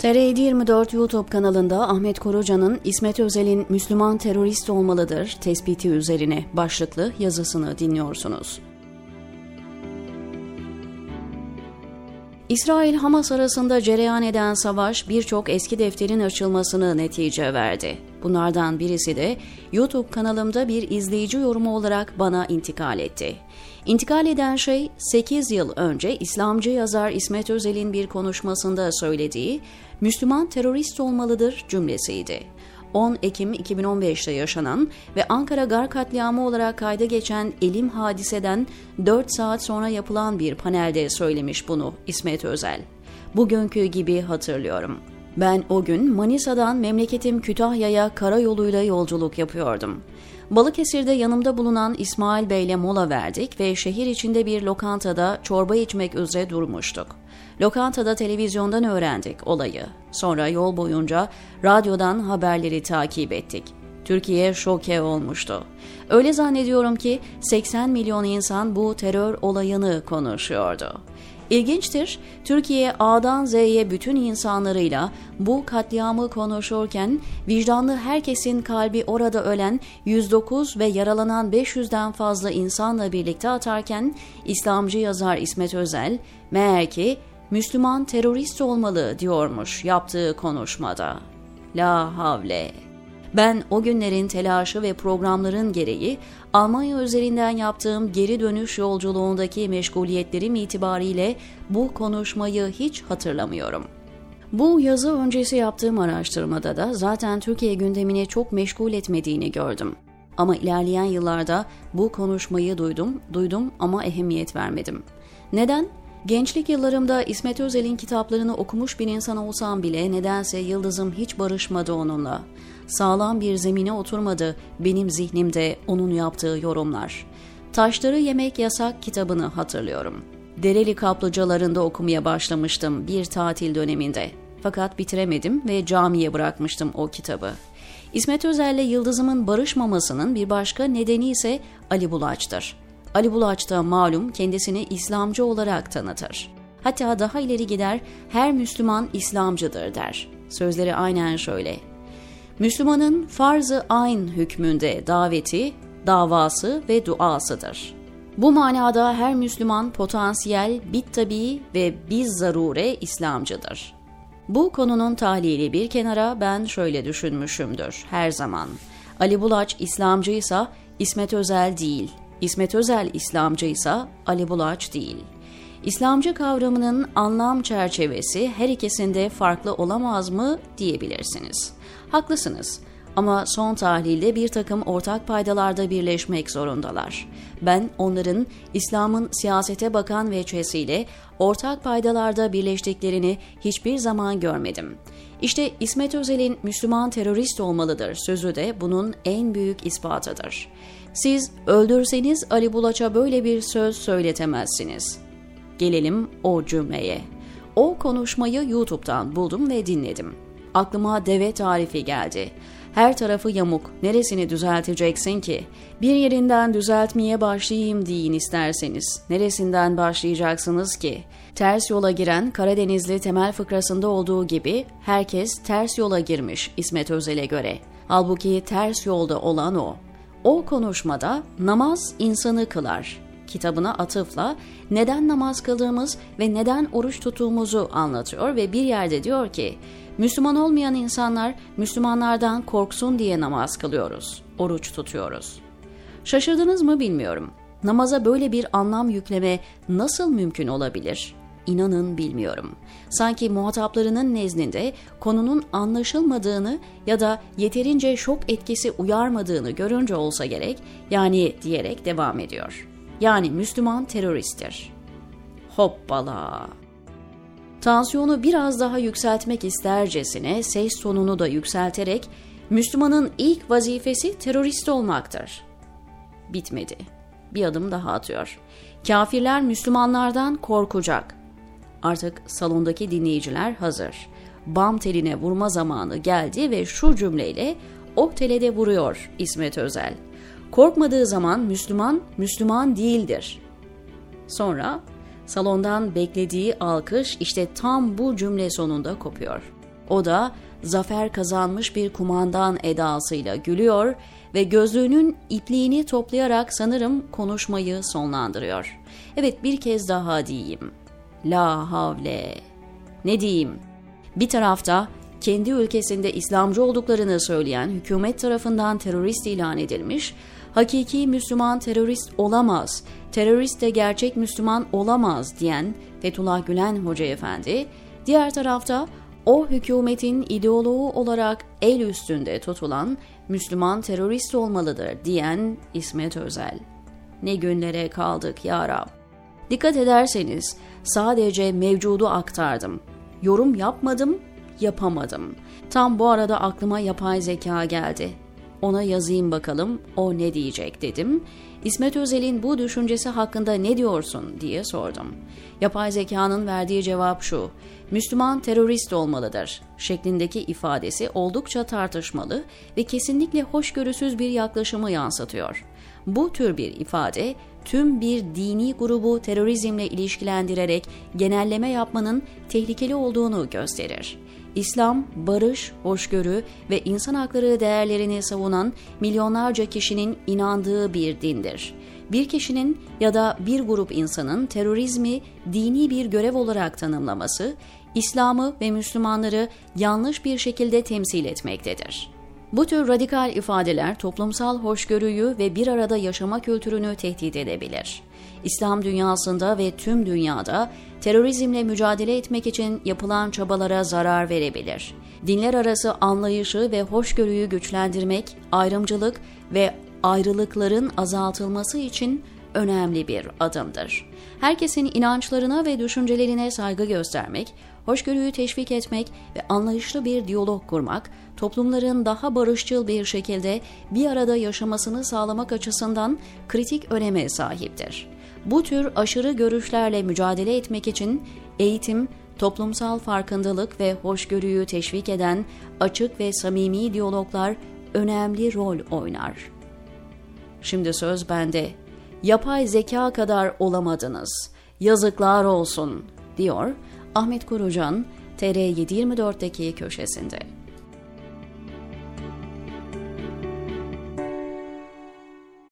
TR24 YouTube kanalında Ahmet Koruca'nın İsmet Özel'in Müslüman terörist olmalıdır tespiti üzerine başlıklı yazısını dinliyorsunuz. İsrail-Hamas arasında cereyan eden savaş birçok eski defterin açılmasını netice verdi. Bunlardan birisi de YouTube kanalımda bir izleyici yorumu olarak bana intikal etti. İntikal eden şey 8 yıl önce İslamcı yazar İsmet Özel'in bir konuşmasında söylediği Müslüman terörist olmalıdır cümlesiydi. 10 Ekim 2015'te yaşanan ve Ankara Gar katliamı olarak kayda geçen elim hadiseden 4 saat sonra yapılan bir panelde söylemiş bunu İsmet Özel. Bugünkü gibi hatırlıyorum. Ben o gün Manisa'dan memleketim Kütahya'ya karayoluyla yolculuk yapıyordum. Balıkesir'de yanımda bulunan İsmail Bey'le mola verdik ve şehir içinde bir lokantada çorba içmek üzere durmuştuk. Lokantada televizyondan öğrendik olayı. Sonra yol boyunca radyodan haberleri takip ettik. Türkiye şoke olmuştu. Öyle zannediyorum ki 80 milyon insan bu terör olayını konuşuyordu. İlginçtir, Türkiye A'dan Z'ye bütün insanlarıyla bu katliamı konuşurken vicdanlı herkesin kalbi orada ölen 109 ve yaralanan 500'den fazla insanla birlikte atarken İslamcı yazar İsmet Özel meğer ki Müslüman terörist olmalı diyormuş yaptığı konuşmada. La havle. Ben o günlerin telaşı ve programların gereği Almanya üzerinden yaptığım geri dönüş yolculuğundaki meşguliyetlerim itibariyle bu konuşmayı hiç hatırlamıyorum. Bu yazı öncesi yaptığım araştırmada da zaten Türkiye gündemini çok meşgul etmediğini gördüm. Ama ilerleyen yıllarda bu konuşmayı duydum, duydum ama ehemmiyet vermedim. Neden? Gençlik yıllarımda İsmet Özel'in kitaplarını okumuş bir insan olsam bile nedense yıldızım hiç barışmadı onunla. Sağlam bir zemine oturmadı benim zihnimde onun yaptığı yorumlar. Taşları Yemek Yasak kitabını hatırlıyorum. Dereli kaplıcalarında okumaya başlamıştım bir tatil döneminde. Fakat bitiremedim ve camiye bırakmıştım o kitabı. İsmet Özel'le Yıldızım'ın barışmamasının bir başka nedeni ise Ali Bulaç'tır. Ali Bulaç da malum kendisini İslamcı olarak tanıtır. Hatta daha ileri gider her Müslüman İslamcıdır der. Sözleri aynen şöyle. Müslümanın farz-ı ayn hükmünde daveti, davası ve duasıdır. Bu manada her Müslüman potansiyel, bit tabi ve biz zarure İslamcıdır. Bu konunun tahlili bir kenara ben şöyle düşünmüşümdür her zaman. Ali Bulaç İslamcıysa İsmet Özel değil, İsmet Özel İslamcıysa Ali Bulaç değil. İslamcı kavramının anlam çerçevesi her ikisinde farklı olamaz mı diyebilirsiniz. Haklısınız ama son tahlilde bir takım ortak paydalarda birleşmek zorundalar. Ben onların İslam'ın siyasete bakan veçesiyle ortak paydalarda birleştiklerini hiçbir zaman görmedim. İşte İsmet Özel'in Müslüman terörist olmalıdır sözü de bunun en büyük ispatıdır. Siz öldürseniz Ali Bulaç'a böyle bir söz söyletemezsiniz. Gelelim o cümleye. O konuşmayı YouTube'dan buldum ve dinledim. Aklıma deve tarifi geldi. Her tarafı yamuk, neresini düzelteceksin ki? Bir yerinden düzeltmeye başlayayım deyin isterseniz. Neresinden başlayacaksınız ki? Ters yola giren Karadenizli temel fıkrasında olduğu gibi herkes ters yola girmiş İsmet Özel'e göre. Halbuki ters yolda olan o. O konuşmada namaz insanı kılar kitabına atıfla neden namaz kıldığımız ve neden oruç tuttuğumuzu anlatıyor ve bir yerde diyor ki Müslüman olmayan insanlar Müslümanlardan korksun diye namaz kılıyoruz, oruç tutuyoruz. Şaşırdınız mı bilmiyorum. Namaza böyle bir anlam yükleme nasıl mümkün olabilir? İnanın bilmiyorum. Sanki muhataplarının nezdinde konunun anlaşılmadığını ya da yeterince şok etkisi uyarmadığını görünce olsa gerek, yani diyerek devam ediyor. Yani Müslüman teröristtir. Hoppala. Tansiyonu biraz daha yükseltmek istercesine ses tonunu da yükselterek Müslümanın ilk vazifesi terörist olmaktır. Bitmedi. Bir adım daha atıyor. Kafirler Müslümanlardan korkacak. Artık salondaki dinleyiciler hazır. Bam teline vurma zamanı geldi ve şu cümleyle o telede vuruyor İsmet Özel. Korkmadığı zaman Müslüman, Müslüman değildir. Sonra salondan beklediği alkış işte tam bu cümle sonunda kopuyor. O da zafer kazanmış bir kumandan edasıyla gülüyor ve gözlüğünün ipliğini toplayarak sanırım konuşmayı sonlandırıyor. Evet bir kez daha diyeyim. La havle. Ne diyeyim? Bir tarafta kendi ülkesinde İslamcı olduklarını söyleyen hükümet tarafından terörist ilan edilmiş, hakiki Müslüman terörist olamaz, terörist de gerçek Müslüman olamaz diyen Fethullah Gülen Hoca Efendi, diğer tarafta o hükümetin ideoloğu olarak el üstünde tutulan Müslüman terörist olmalıdır diyen İsmet Özel. Ne günlere kaldık ya Rab. Dikkat ederseniz sadece mevcudu aktardım. Yorum yapmadım, yapamadım. Tam bu arada aklıma yapay zeka geldi. Ona yazayım bakalım o ne diyecek dedim. İsmet Özel'in bu düşüncesi hakkında ne diyorsun diye sordum. Yapay zekanın verdiği cevap şu. Müslüman terörist olmalıdır şeklindeki ifadesi oldukça tartışmalı ve kesinlikle hoşgörüsüz bir yaklaşımı yansıtıyor. Bu tür bir ifade tüm bir dini grubu terörizmle ilişkilendirerek genelleme yapmanın tehlikeli olduğunu gösterir. İslam, barış, hoşgörü ve insan hakları değerlerini savunan milyonlarca kişinin inandığı bir dindir. Bir kişinin ya da bir grup insanın terörizmi dini bir görev olarak tanımlaması, İslam'ı ve Müslümanları yanlış bir şekilde temsil etmektedir. Bu tür radikal ifadeler toplumsal hoşgörüyü ve bir arada yaşama kültürünü tehdit edebilir. İslam dünyasında ve tüm dünyada terörizmle mücadele etmek için yapılan çabalara zarar verebilir. Dinler arası anlayışı ve hoşgörüyü güçlendirmek, ayrımcılık ve ayrılıkların azaltılması için önemli bir adımdır. Herkesin inançlarına ve düşüncelerine saygı göstermek, hoşgörüyü teşvik etmek ve anlayışlı bir diyalog kurmak, toplumların daha barışçıl bir şekilde bir arada yaşamasını sağlamak açısından kritik öneme sahiptir. Bu tür aşırı görüşlerle mücadele etmek için eğitim, toplumsal farkındalık ve hoşgörüyü teşvik eden açık ve samimi diyaloglar önemli rol oynar. Şimdi söz bende. Yapay zeka kadar olamadınız. Yazıklar olsun, diyor Ahmet Kurucan TR724'deki köşesinde.